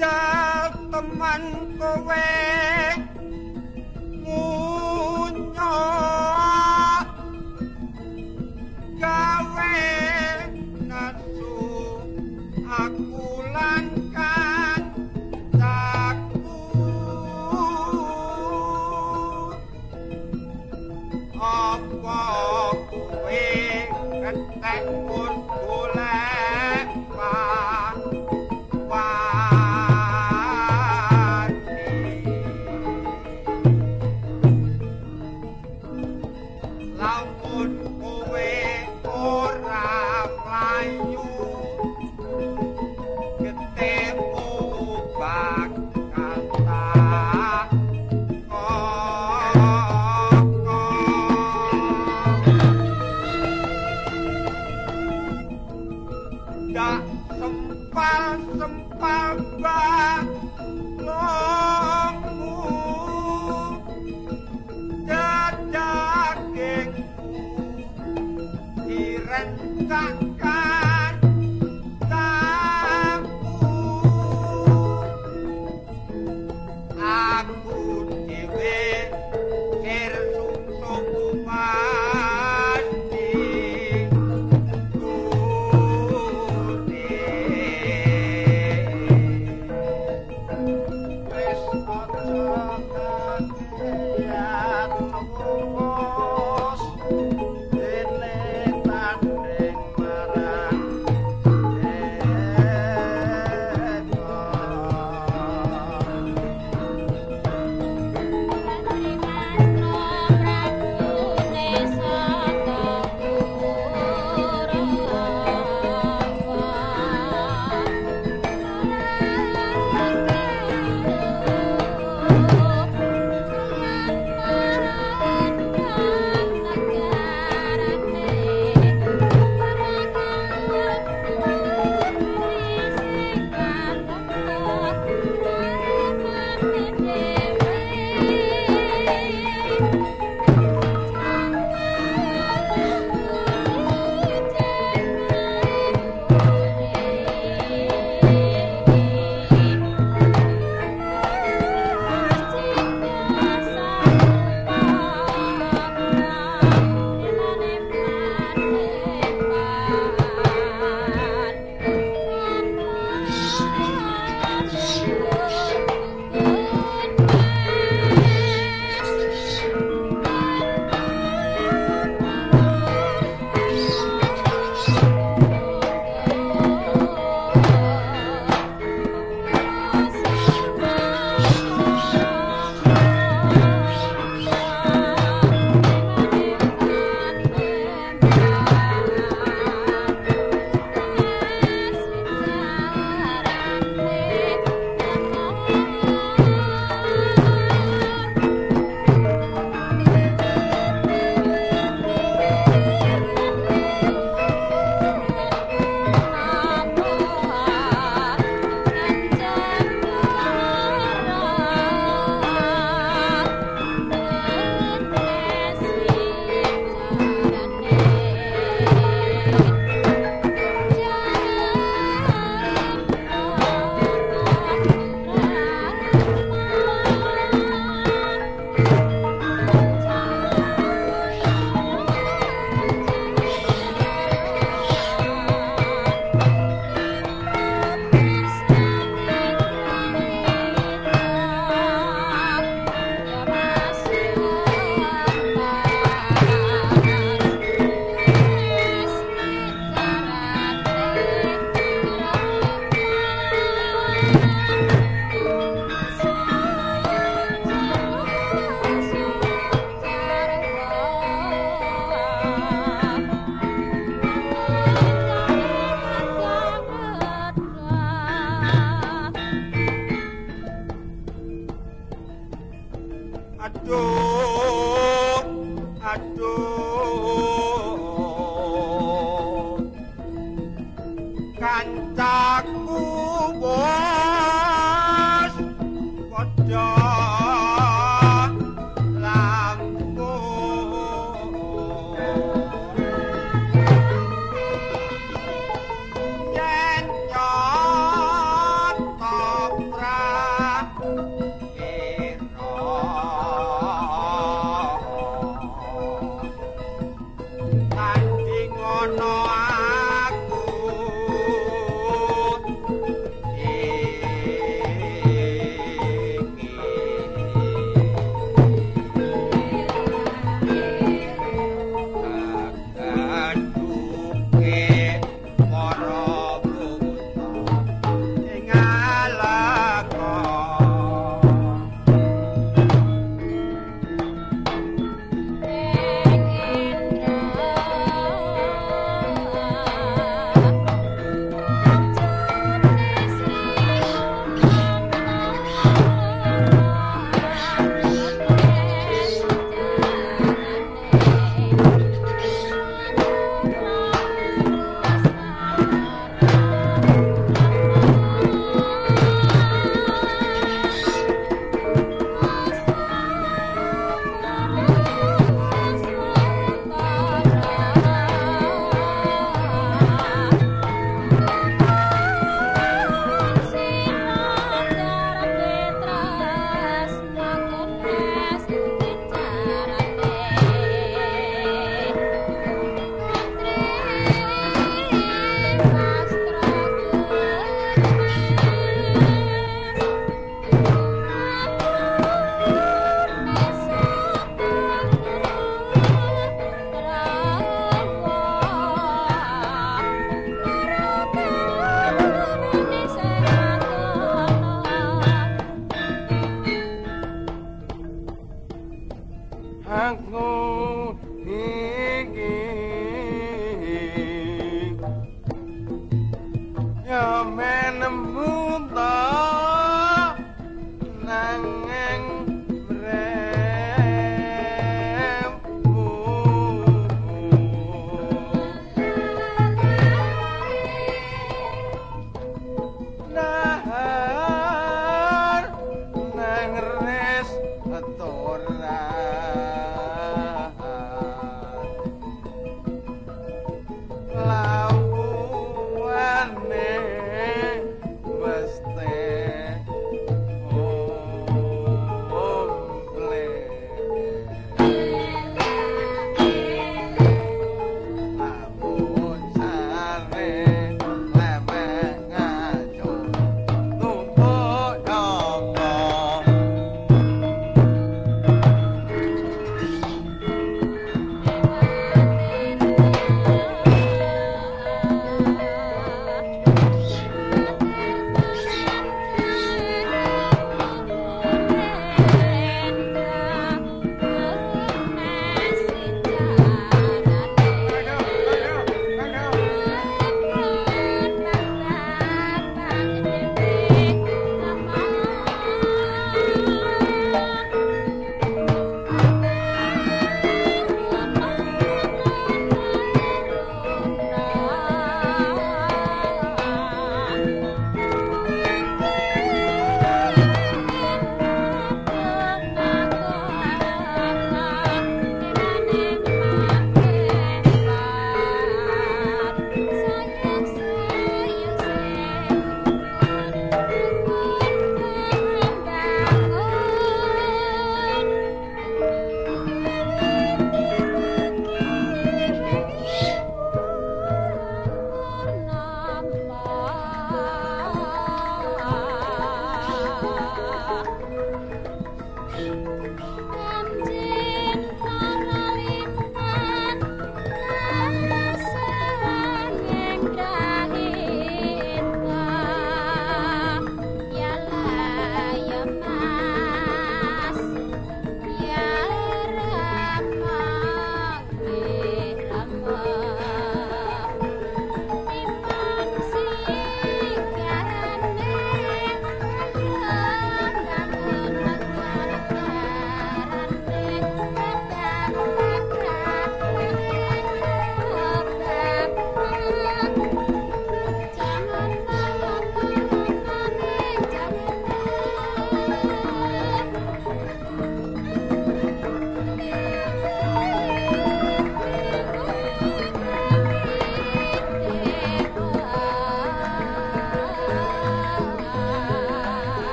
Jal teman kowe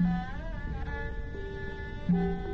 thank you